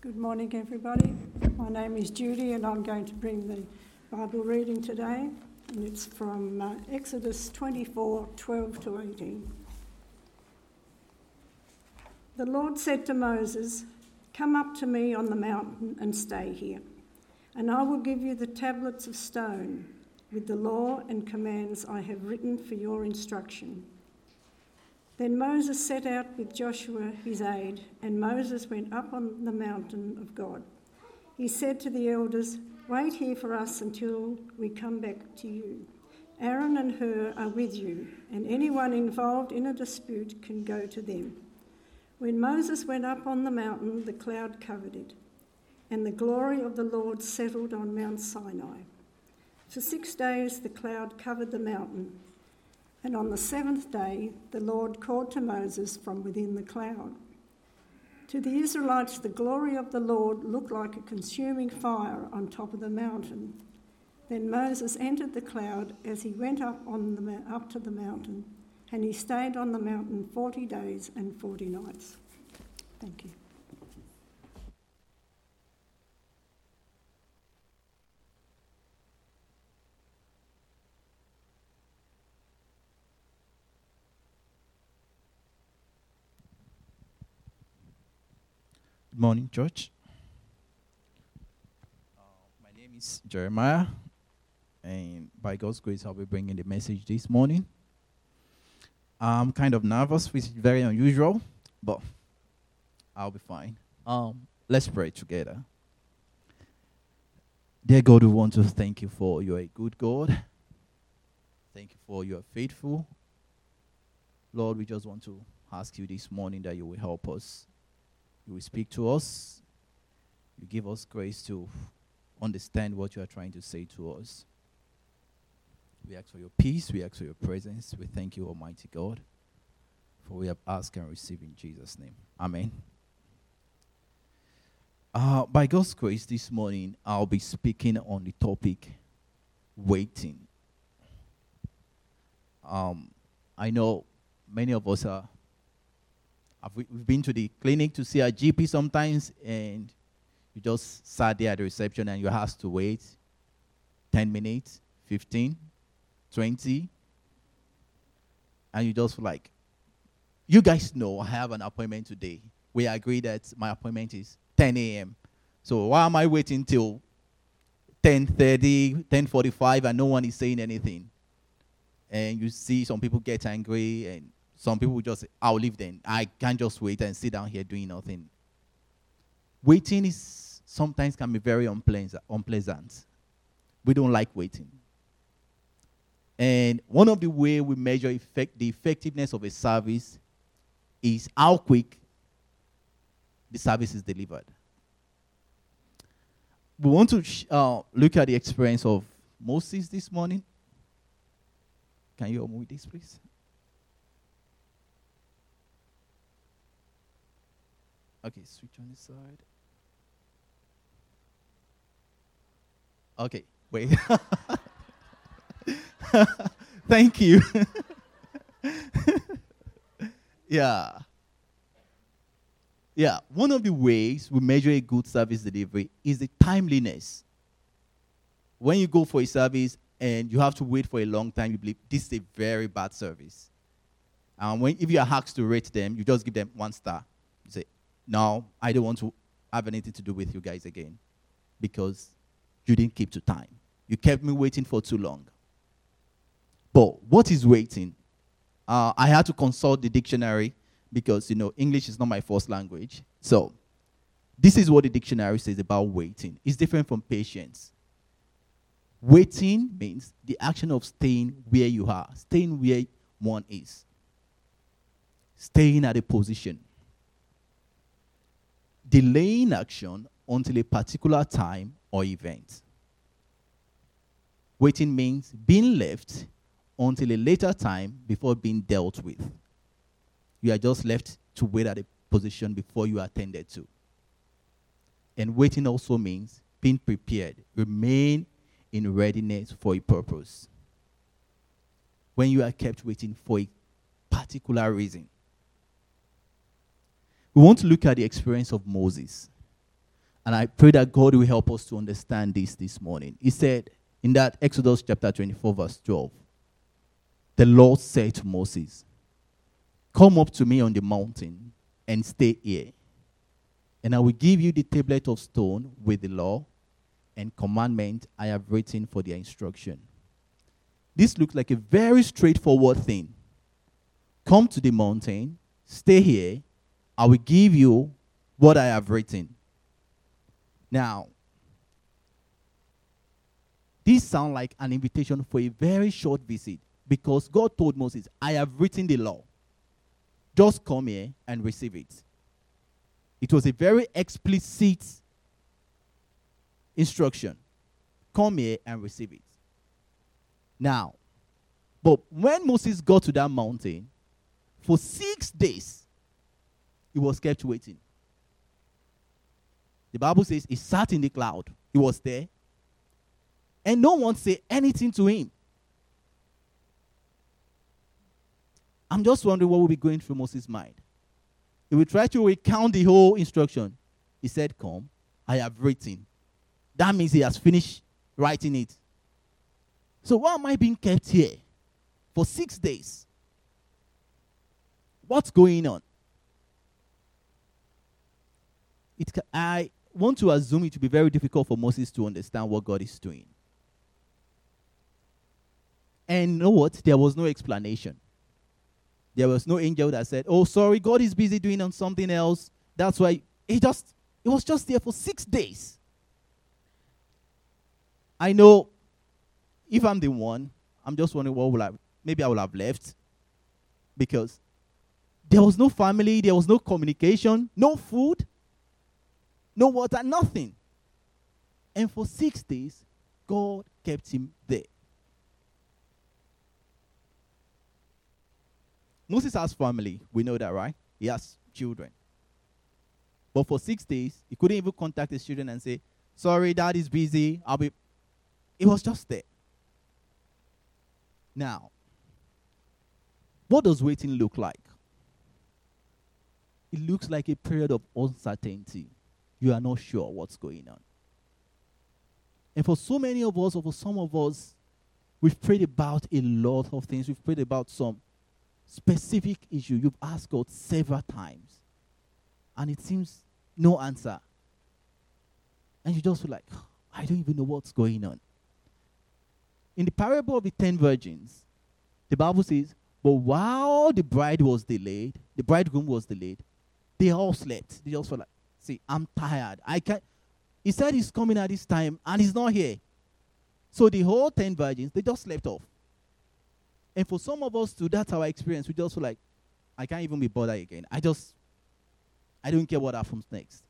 Good morning, everybody. My name is Judy, and I'm going to bring the Bible reading today, and it's from uh, Exodus 24 12 to 18. The Lord said to Moses, Come up to me on the mountain and stay here, and I will give you the tablets of stone with the law and commands I have written for your instruction. Then Moses set out with Joshua his aide, and Moses went up on the mountain of God. He said to the elders, Wait here for us until we come back to you. Aaron and Hur are with you, and anyone involved in a dispute can go to them. When Moses went up on the mountain, the cloud covered it, and the glory of the Lord settled on Mount Sinai. For six days the cloud covered the mountain and on the seventh day, the Lord called to Moses from within the cloud. To the Israelites, the glory of the Lord looked like a consuming fire on top of the mountain. Then Moses entered the cloud as he went up, on the, up to the mountain, and he stayed on the mountain 40 days and 40 nights. Thank you. Good morning, church. Uh, my name is Jeremiah, and by God's grace, I'll be bringing the message this morning. I'm kind of nervous, which is very unusual, but I'll be fine. Um, let's pray together. Dear God, we want to thank you for you're a good God. Thank you for you're faithful. Lord, we just want to ask you this morning that you will help us you will speak to us. You give us grace to understand what you are trying to say to us. We ask for your peace. We ask for your presence. We thank you, Almighty God, for we have asked and received in Jesus' name. Amen. Uh, by God's grace, this morning I'll be speaking on the topic waiting. Um, I know many of us are we've been to the clinic to see a GP sometimes, and you just sat there at the reception and you have to wait 10 minutes, 15, 20, and you just like, you guys know I have an appointment today. We agree that my appointment is 10 a.m. So why am I waiting till 10:30, 10:45, and no one is saying anything? And you see some people get angry and some people just say, I'll leave then. I can't just wait and sit down here doing nothing. Waiting is sometimes can be very unpleasant. We don't like waiting. And one of the way we measure effect, the effectiveness of a service is how quick the service is delivered. We want to sh- uh, look at the experience of Moses this morning. Can you move this, please? Okay, switch on this side. Okay, wait. Thank you. yeah. Yeah, one of the ways we measure a good service delivery is the timeliness. When you go for a service and you have to wait for a long time, you believe this is a very bad service. And when if you are asked to rate them, you just give them one star. No, I don't want to have anything to do with you guys again because you didn't keep to time. You kept me waiting for too long. But what is waiting? Uh, I had to consult the dictionary because, you know, English is not my first language. So, this is what the dictionary says about waiting. It's different from patience. Waiting means the action of staying where you are, staying where one is, staying at a position delaying action until a particular time or event. Waiting means being left until a later time before being dealt with. You are just left to wait at a position before you are attended to. And waiting also means being prepared, remain in readiness for a purpose. When you are kept waiting for a particular reason, we want to look at the experience of Moses. And I pray that God will help us to understand this this morning. He said in that Exodus chapter 24, verse 12, the Lord said to Moses, Come up to me on the mountain and stay here. And I will give you the tablet of stone with the law and commandment I have written for their instruction. This looks like a very straightforward thing. Come to the mountain, stay here, I will give you what I have written. Now, this sounds like an invitation for a very short visit because God told Moses, I have written the law. Just come here and receive it. It was a very explicit instruction. Come here and receive it. Now, but when Moses got to that mountain, for six days, he was kept waiting. The Bible says he sat in the cloud. He was there. And no one said anything to him. I'm just wondering what will be going through Moses' mind. He will try to recount the whole instruction. He said, Come, I have written. That means he has finished writing it. So why am I being kept here for six days? What's going on? It, I want to assume it to be very difficult for Moses to understand what God is doing. And know what? There was no explanation. There was no angel that said, Oh, sorry, God is busy doing on something else. That's why he just it was just there for six days. I know if I'm the one, I'm just wondering what will I maybe I will have left. Because there was no family, there was no communication, no food no water, nothing. And for six days, God kept him there. Moses has family. We know that, right? He has children. But for six days, he couldn't even contact his children and say, Sorry, dad is busy. I'll be. It was just there. Now, what does waiting look like? It looks like a period of uncertainty you are not sure what's going on. And for so many of us, or for some of us, we've prayed about a lot of things. We've prayed about some specific issue. You've asked God several times, and it seems no answer. And you just feel like, I don't even know what's going on. In the parable of the ten virgins, the Bible says, But while the bride was delayed, the bridegroom was delayed, they all slept. They just felt like, See, I'm tired. I can't. He said he's coming at this time and he's not here. So the whole 10 virgins, they just slept off. And for some of us too, that's our experience. We just feel like, I can't even be bothered again. I just, I don't care what happens next.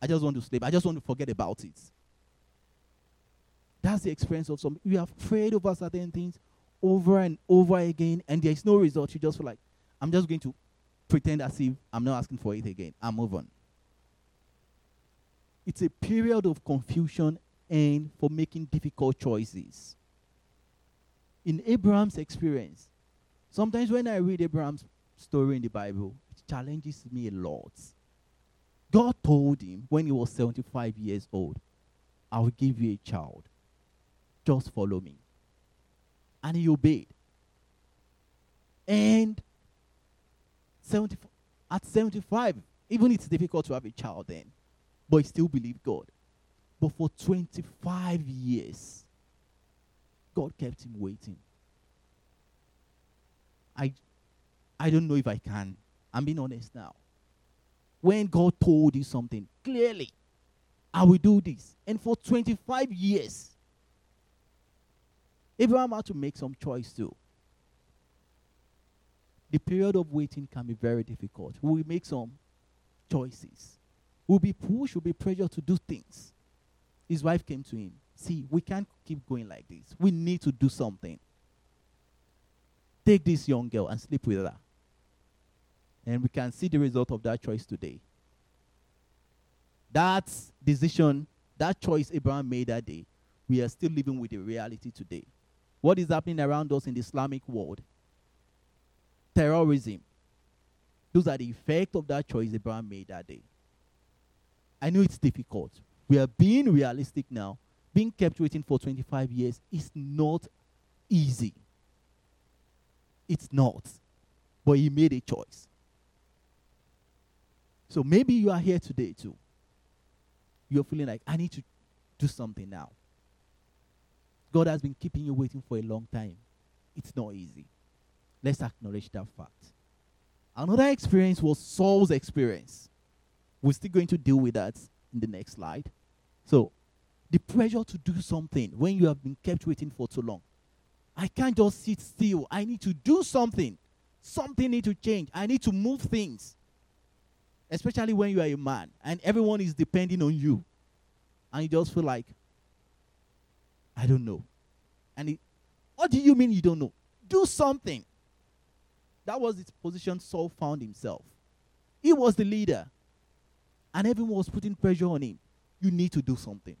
I just want to sleep. I just want to forget about it. That's the experience of some. We have prayed over certain things over and over again, and there is no result. You just feel like, I'm just going to pretend as if I'm not asking for it again. I'm move on it's a period of confusion and for making difficult choices. In Abraham's experience, sometimes when I read Abraham's story in the Bible, it challenges me a lot. God told him when he was 75 years old, I will give you a child. Just follow me. And he obeyed. And 70, at 75, even it's difficult to have a child then but he still believed God. But for 25 years, God kept him waiting. I, I don't know if I can. I'm being honest now. When God told you something clearly, I will do this. And for 25 years, Abraham had to make some choice too. The period of waiting can be very difficult. We make some choices will be pushed, will be pressured to do things. His wife came to him. See, we can't keep going like this. We need to do something. Take this young girl and sleep with her. And we can see the result of that choice today. That decision, that choice Abraham made that day, we are still living with the reality today. What is happening around us in the Islamic world? Terrorism. Those are the effect of that choice Abraham made that day. I know it's difficult We are being realistic now. Being kept waiting for 25 years is not easy. It's not. But he made a choice. So maybe you are here today too. You're feeling like, I need to do something now. God has been keeping you waiting for a long time. It's not easy. Let's acknowledge that fact. Another experience was Saul's experience. We're still going to deal with that in the next slide. So, the pressure to do something when you have been kept waiting for too long. I can't just sit still. I need to do something. Something need to change. I need to move things. Especially when you are a man and everyone is depending on you. And you just feel like, I don't know. And it, what do you mean you don't know? Do something. That was the position Saul found himself. He was the leader. And everyone was putting pressure on him. You need to do something.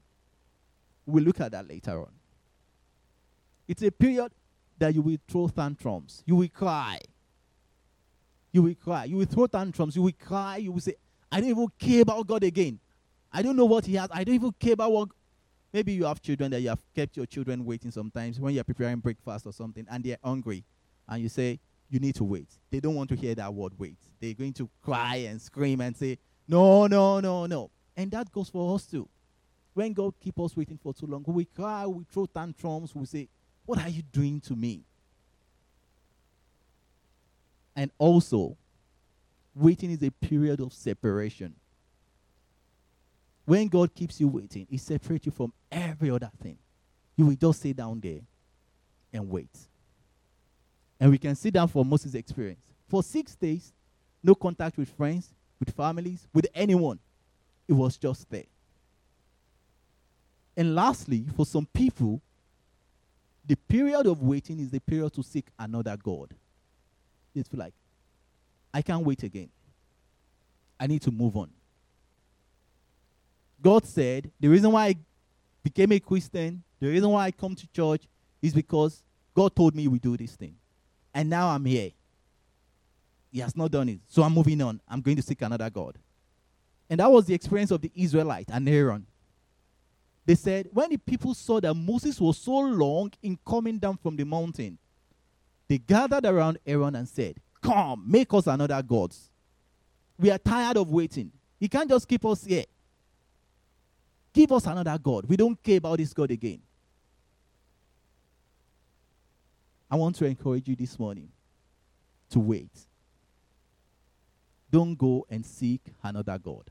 We'll look at that later on. It's a period that you will throw tantrums. You will cry. You will cry. You will throw tantrums. You will cry. You will say, I don't even care about God again. I don't know what He has. I don't even care about what. Maybe you have children that you have kept your children waiting sometimes when you're preparing breakfast or something and they're hungry. And you say, You need to wait. They don't want to hear that word wait. They're going to cry and scream and say, No, no, no, no. And that goes for us too. When God keeps us waiting for too long, we cry, we throw tantrums, we say, what are you doing to me? And also, waiting is a period of separation. When God keeps you waiting, He separates you from every other thing. You will just sit down there and wait. And we can sit down for Moses' experience. For six days, no contact with friends, with families, with anyone. It was just there. And lastly, for some people, the period of waiting is the period to seek another God. It's like, I can't wait again. I need to move on. God said, the reason why I became a Christian, the reason why I come to church is because God told me we do this thing. And now I'm here. He has not done it. So I'm moving on. I'm going to seek another God. And that was the experience of the Israelite and Aaron. They said, when the people saw that Moses was so long in coming down from the mountain, they gathered around Aaron and said, Come, make us another gods. We are tired of waiting. He can't just keep us here. Give us another God. We don't care about this God again. I want to encourage you this morning to wait. Don't go and seek another God.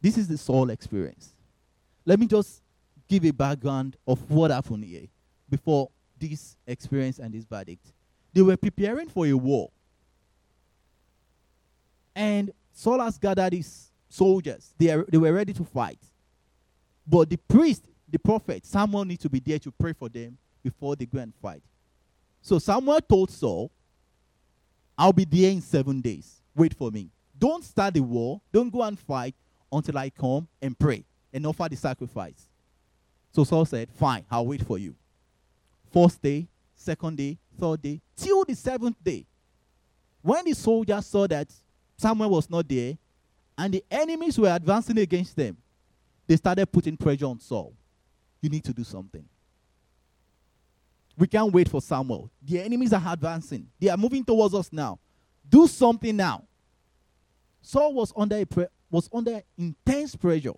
This is the Saul experience. Let me just give a background of what happened here before this experience and this verdict. They were preparing for a war. And Saul has gathered his soldiers. They, are, they were ready to fight. But the priest, the prophet, someone needs to be there to pray for them before they go and fight. So Samuel told Saul, I'll be there in seven days. Wait for me. Don't start the war. Don't go and fight until I come and pray and offer the sacrifice. So Saul said, Fine, I'll wait for you. First day, second day, third day, till the seventh day. When the soldiers saw that Samuel was not there and the enemies were advancing against them, they started putting pressure on Saul. You need to do something. We can't wait for Samuel. The enemies are advancing, they are moving towards us now. Do something now. Saul was under a, pre- was under intense pressure.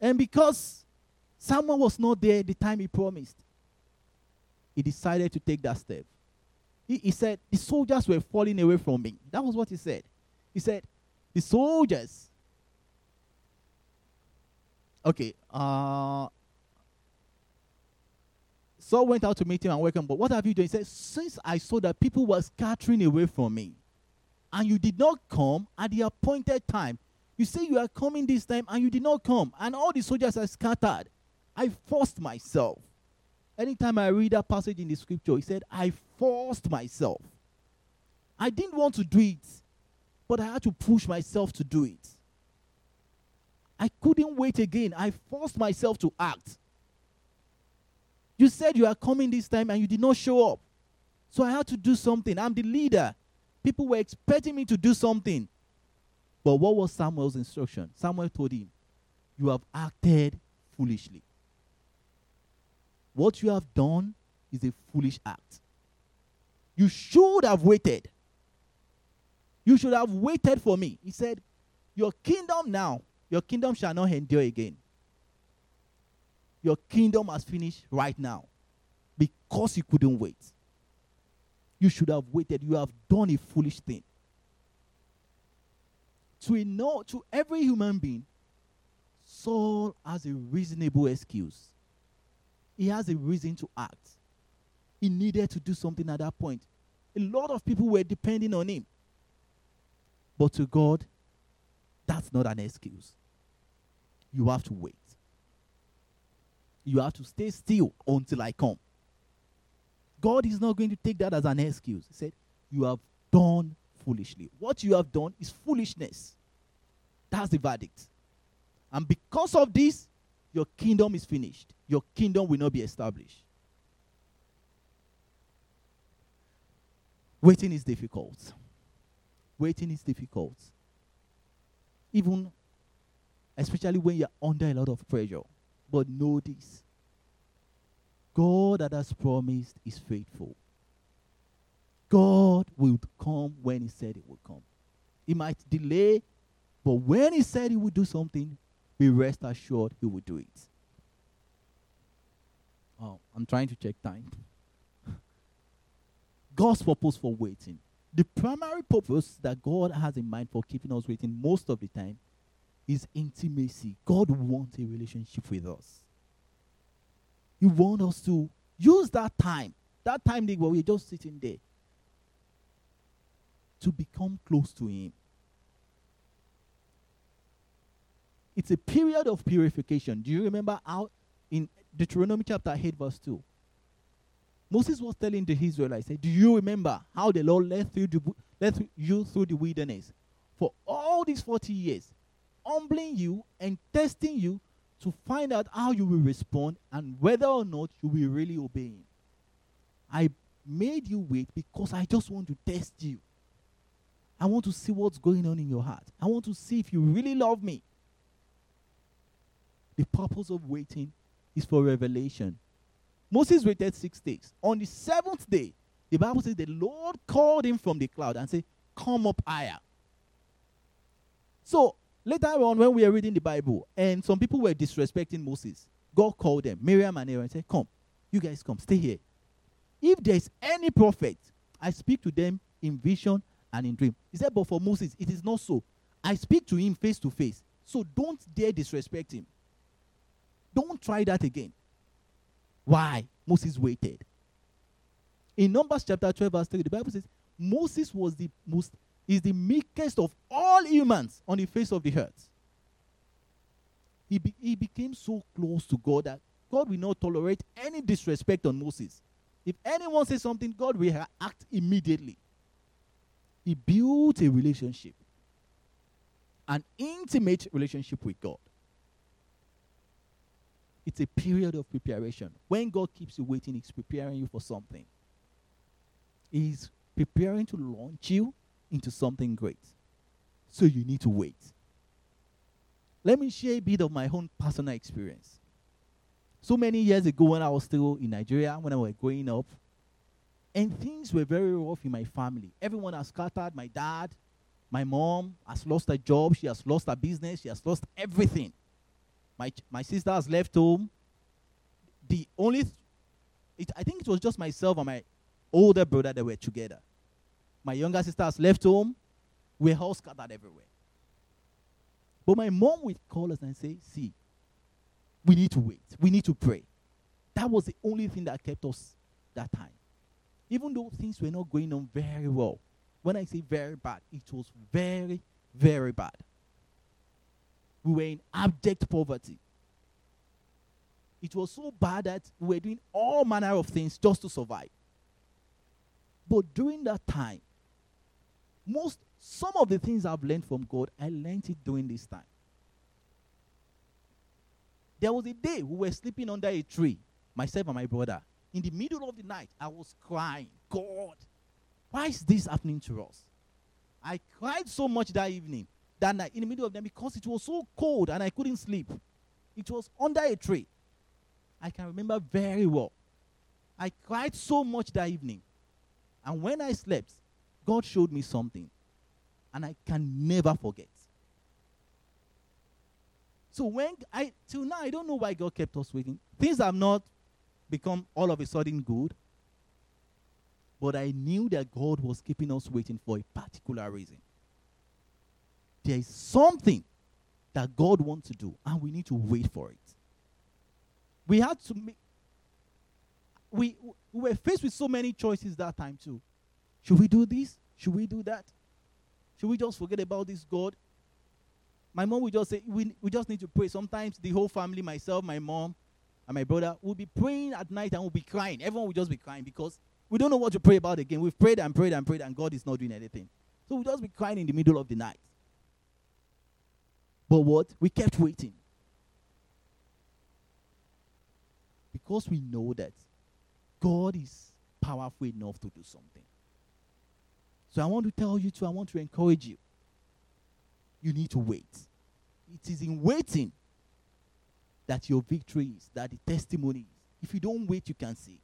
And because someone was not there the time he promised, he decided to take that step. He, he said, The soldiers were falling away from me. That was what he said. He said, The soldiers. Okay, uh, Saul went out to meet him and welcome. But what have you done? He said, Since I saw that people were scattering away from me, and you did not come at the appointed time. You say you are coming this time and you did not come, and all the soldiers are scattered. I forced myself. Anytime I read that passage in the scripture, he said, I forced myself. I didn't want to do it, but I had to push myself to do it. I couldn't wait again. I forced myself to act. You said you are coming this time and you did not show up. So I had to do something. I'm the leader. People were expecting me to do something. But what was Samuel's instruction? Samuel told him, You have acted foolishly. What you have done is a foolish act. You should have waited. You should have waited for me. He said, Your kingdom now, your kingdom shall not endure again. Your kingdom has finished right now because you couldn't wait. You should have waited. You have done a foolish thing. To, a no, to every human being, Saul has a reasonable excuse. He has a reason to act. He needed to do something at that point. A lot of people were depending on him. But to God, that's not an excuse. You have to wait. You have to stay still until I come. God is not going to take that as an excuse. He said, You have done foolishly. What you have done is foolishness. That's the verdict. And because of this, your kingdom is finished. Your kingdom will not be established. Waiting is difficult. Waiting is difficult. Even, especially when you're under a lot of pressure. But know this God that has promised is faithful. God will come when He said He will come. He might delay, but when He said He would do something, we rest assured He will do it. Oh, I'm trying to check time. God's purpose for waiting. The primary purpose that God has in mind for keeping us waiting most of the time is intimacy. God wants a relationship with us. He wants us to use that time, that time where we're just sitting there, to become close to Him. It's a period of purification. Do you remember how in Deuteronomy chapter 8, verse 2? Moses was telling the Israelites, Do you remember how the Lord led, through the, led you through the wilderness for all these 40 years, humbling you and testing you to find out how you will respond and whether or not you will really obey Him? I made you wait because I just want to test you. I want to see what's going on in your heart. I want to see if you really love me. The purpose of waiting is for revelation. Moses waited six days. On the seventh day, the Bible says the Lord called him from the cloud and said, Come up higher. So later on, when we are reading the Bible, and some people were disrespecting Moses, God called them, Miriam and Aaron, and said, Come, you guys come, stay here. If there's any prophet, I speak to them in vision and in dream. He said, But for Moses, it is not so. I speak to him face to face. So don't dare disrespect him. Don't try that again. Why? Moses waited. In Numbers chapter 12, verse 3, the Bible says, Moses was the most is the meekest of all humans on the face of the earth. He, be, he became so close to God that God will not tolerate any disrespect on Moses. If anyone says something, God will act immediately. He built a relationship, an intimate relationship with God. It's a period of preparation. When God keeps you waiting, He's preparing you for something. He's preparing to launch you into something great. So you need to wait. Let me share a bit of my own personal experience. So many years ago, when I was still in Nigeria, when I was growing up, and things were very rough in my family. Everyone has scattered. My dad, my mom has lost her job. She has lost her business. She has lost everything. My, my sister has left home. The only, th- it, I think it was just myself and my older brother that were together. My younger sister has left home. We're all scattered everywhere. But my mom would call us and say, See, we need to wait. We need to pray. That was the only thing that kept us that time. Even though things were not going on very well. When I say very bad, it was very, very bad we were in abject poverty. It was so bad that we were doing all manner of things just to survive. But during that time, most some of the things I've learned from God, I learned it during this time. There was a day we were sleeping under a tree, myself and my brother. In the middle of the night, I was crying, God, why is this happening to us? I cried so much that evening, that night, in the middle of them, because it was so cold and I couldn't sleep. It was under a tree. I can remember very well. I cried so much that evening. And when I slept, God showed me something. And I can never forget. So when I till now I don't know why God kept us waiting. Things have not become all of a sudden good. But I knew that God was keeping us waiting for a particular reason. There is something that God wants to do, and we need to wait for it. We had to make we, we were faced with so many choices that time too. Should we do this? Should we do that? Should we just forget about this God? My mom would just say, we, we just need to pray. Sometimes the whole family, myself, my mom, and my brother, will be praying at night and will be crying. Everyone will just be crying because we don't know what to pray about again. We've prayed and prayed and prayed, and God is not doing anything. So we'll just be crying in the middle of the night. But what? We kept waiting. Because we know that God is powerful enough to do something. So I want to tell you too, I want to encourage you you need to wait. It is in waiting that your victory is, that the testimony is. If you don't wait, you can't see it.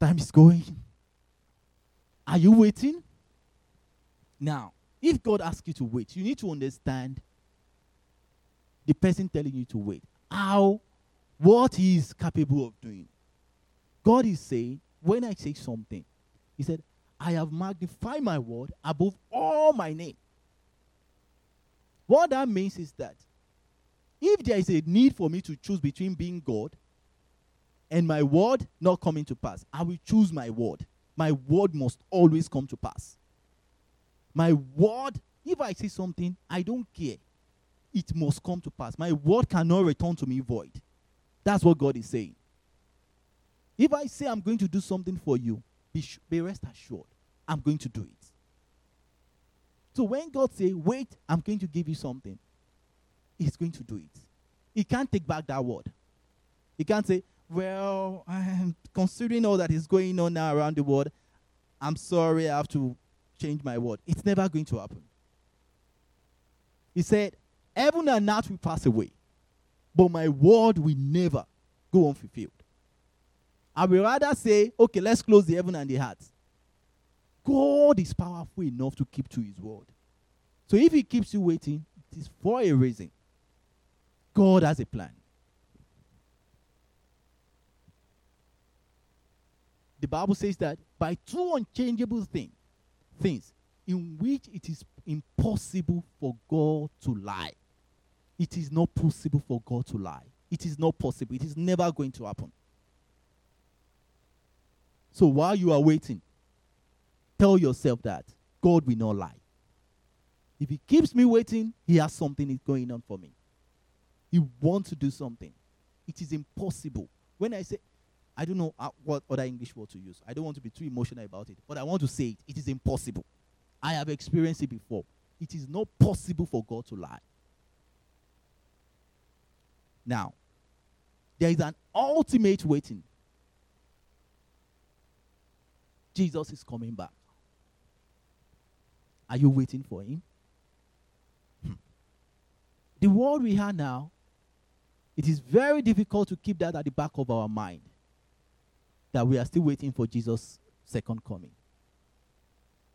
Time is going. Are you waiting? Now, if God asks you to wait, you need to understand the person telling you to wait. How, what he is capable of doing. God is saying, when I say something, He said, I have magnified my word above all my name. What that means is that if there is a need for me to choose between being God and my word not coming to pass, I will choose my word. My word must always come to pass. My word, if I say something, I don't care. It must come to pass. My word cannot return to me void. That's what God is saying. If I say I'm going to do something for you, be, be rest assured, I'm going to do it. So when God say, "Wait, I'm going to give you something," He's going to do it. He can't take back that word. He can't say, "Well, I'm considering all that is going on now around the world. I'm sorry, I have to change my word." It's never going to happen. He said, "Heaven and earth will pass away, but my word will never go unfulfilled." I will rather say, "Okay, let's close the heaven and the heart." God is powerful enough to keep to his word. So if he keeps you waiting, it is for a reason. God has a plan. The Bible says that by two unchangeable thing, things in which it is impossible for God to lie. It is not possible for God to lie. It is not possible. It is never going to happen. So while you are waiting, tell yourself that God will not lie. If He keeps me waiting, He has something going on for me. He wants to do something. It is impossible. When I say, I don't know what other English word to use. I don't want to be too emotional about it, but I want to say it. It is impossible. I have experienced it before. It is not possible for God to lie. Now, there is an ultimate waiting. Jesus is coming back. Are you waiting for him? Hmm. The world we have now, it is very difficult to keep that at the back of our mind. That we are still waiting for Jesus' second coming.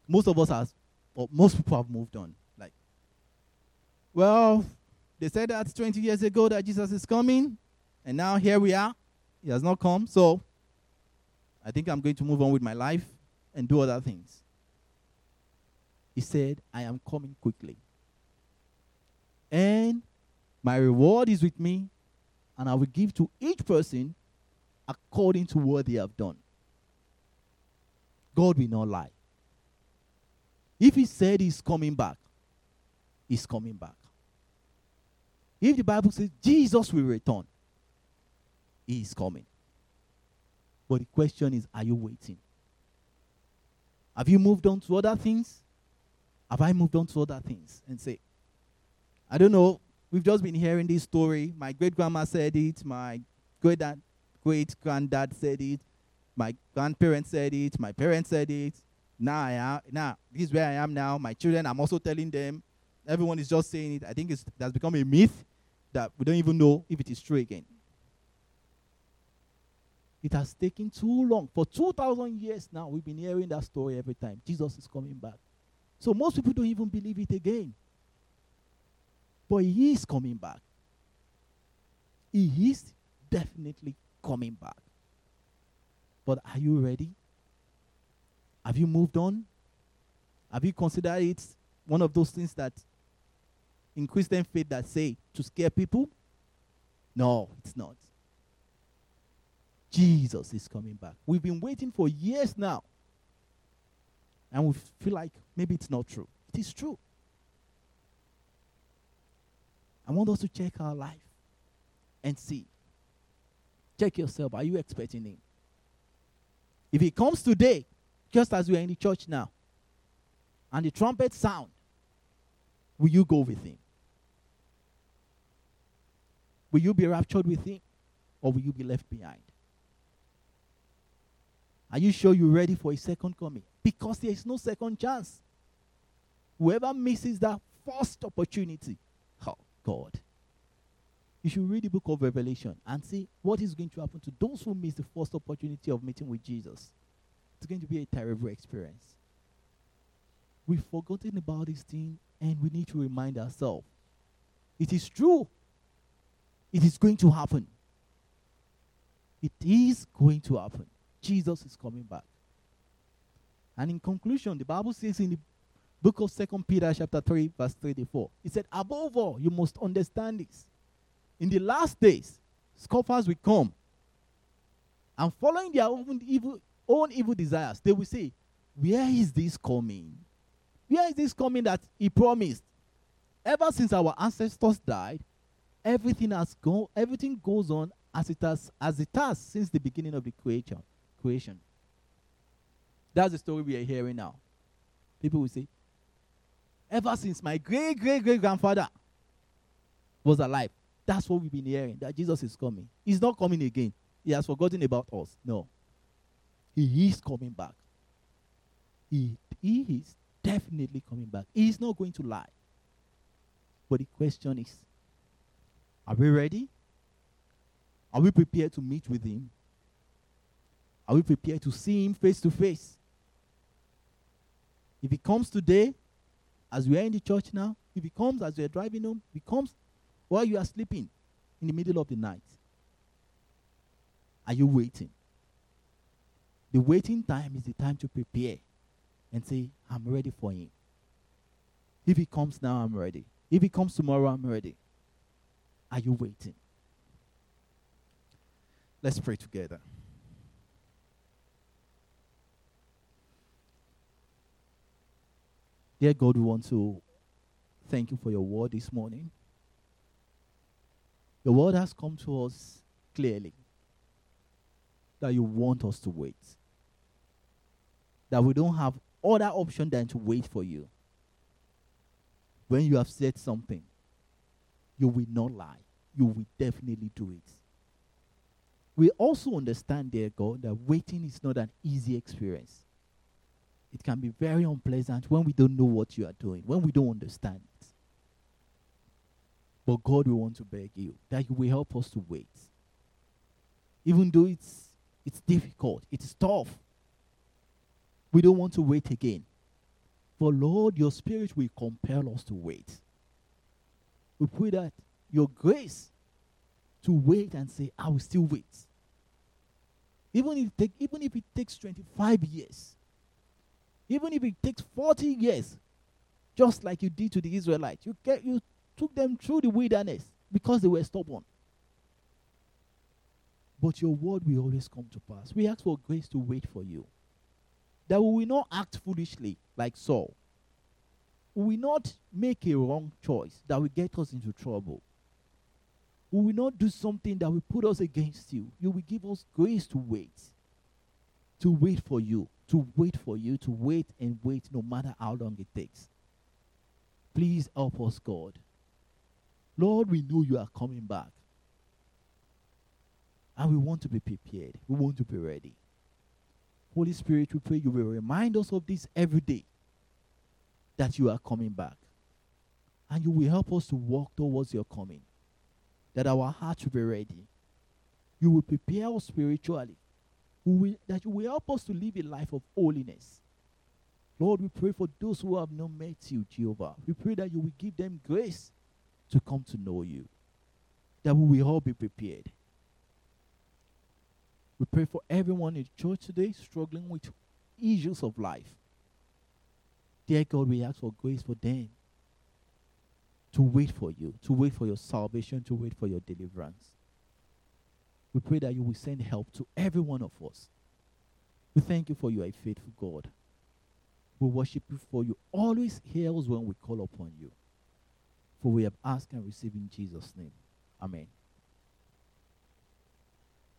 Most of us are, or most people have moved on. Like, well, they said that 20 years ago that Jesus is coming, and now here we are. He has not come, so I think I'm going to move on with my life and do other things. He said, I am coming quickly. And my reward is with me, and I will give to each person according to what they have done. God will not lie. If He said He's coming back, He's coming back. If the Bible says Jesus will return, He is coming. But the question is, are you waiting? Have you moved on to other things? Have I moved on to other things and say, I don't know, we've just been hearing this story. My great grandma said it, my great great granddad said it, my grandparents said it, my parents said it. Now I am now this is where I am now. My children, I'm also telling them. Everyone is just saying it. I think it's that's become a myth that we don't even know if it is true again. It has taken too long. For 2,000 years now, we've been hearing that story every time. Jesus is coming back. So most people don't even believe it again. But he is coming back. He is definitely coming back. But are you ready? Have you moved on? Have you considered it one of those things that in Christian faith that say to scare people? No, it's not. Jesus is coming back. We've been waiting for years now. And we feel like maybe it's not true. It is true. I want us to check our life and see. Check yourself. Are you expecting Him? If He comes today, just as we are in the church now, and the trumpet sound, will you go with Him? Will you be raptured with Him? Or will you be left behind? Are you sure you're ready for a second coming? Because there is no second chance. Whoever misses that first opportunity, oh God. You should read the book of Revelation and see what is going to happen to those who miss the first opportunity of meeting with Jesus. It's going to be a terrible experience. We've forgotten about this thing and we need to remind ourselves. It is true. It is going to happen. It is going to happen. Jesus is coming back. And in conclusion, the Bible says in the book of Second Peter chapter 3, verse 34, it said, Above all, you must understand this. In the last days, scoffers will come and following their own evil, own evil desires, they will say, Where is this coming? Where is this coming that he promised? Ever since our ancestors died, everything has gone, everything goes on as it has as it has since the beginning of the creation creation. That's the story we are hearing now. People will say, ever since my great great great grandfather was alive, that's what we've been hearing that Jesus is coming. He's not coming again. He has forgotten about us. No. He is coming back. He, he is definitely coming back. He is not going to lie. But the question is are we ready? Are we prepared to meet with him? Are we prepared to see him face to face? If he comes today, as we are in the church now, if he comes as we are driving home, if he comes while you are sleeping in the middle of the night, are you waiting? The waiting time is the time to prepare and say, I'm ready for him. If he comes now, I'm ready. If he comes tomorrow, I'm ready. Are you waiting? Let's pray together. Dear God, we want to thank you for your word this morning. Your word has come to us clearly that you want us to wait. That we don't have other option than to wait for you. When you have said something, you will not lie. You will definitely do it. We also understand, dear God, that waiting is not an easy experience it can be very unpleasant when we don't know what you are doing, when we don't understand it. But God, we want to beg you that you will help us to wait. Even though it's it's difficult, it's tough. We don't want to wait again. For Lord, your spirit will compel us to wait. We pray that your grace to wait and say, I will still wait. Even if, take, even if it takes 25 years, even if it takes 40 years, just like you did to the Israelites, you, get, you took them through the wilderness because they were stubborn. But your word will always come to pass. We ask for grace to wait for you. That we will not act foolishly like Saul. We will not make a wrong choice that will get us into trouble. We will not do something that will put us against you. You will give us grace to wait. To wait for you to wait for you, to wait and wait no matter how long it takes. Please help us, God. Lord, we know you are coming back. And we want to be prepared. We want to be ready. Holy Spirit, we pray you will remind us of this every day that you are coming back. And you will help us to walk towards your coming, that our hearts will be ready. You will prepare us spiritually, will, that you will help us to live a life of holiness. Lord, we pray for those who have not met you, Jehovah. We pray that you will give them grace to come to know you, that we will all be prepared. We pray for everyone in church today struggling with issues of life. Dear God, we ask for grace for them to wait for you, to wait for your salvation, to wait for your deliverance. We pray that you will send help to every one of us. We thank you for you are a faithful God. We worship you for you always hear us when we call upon you. For we have asked and received in Jesus' name. Amen.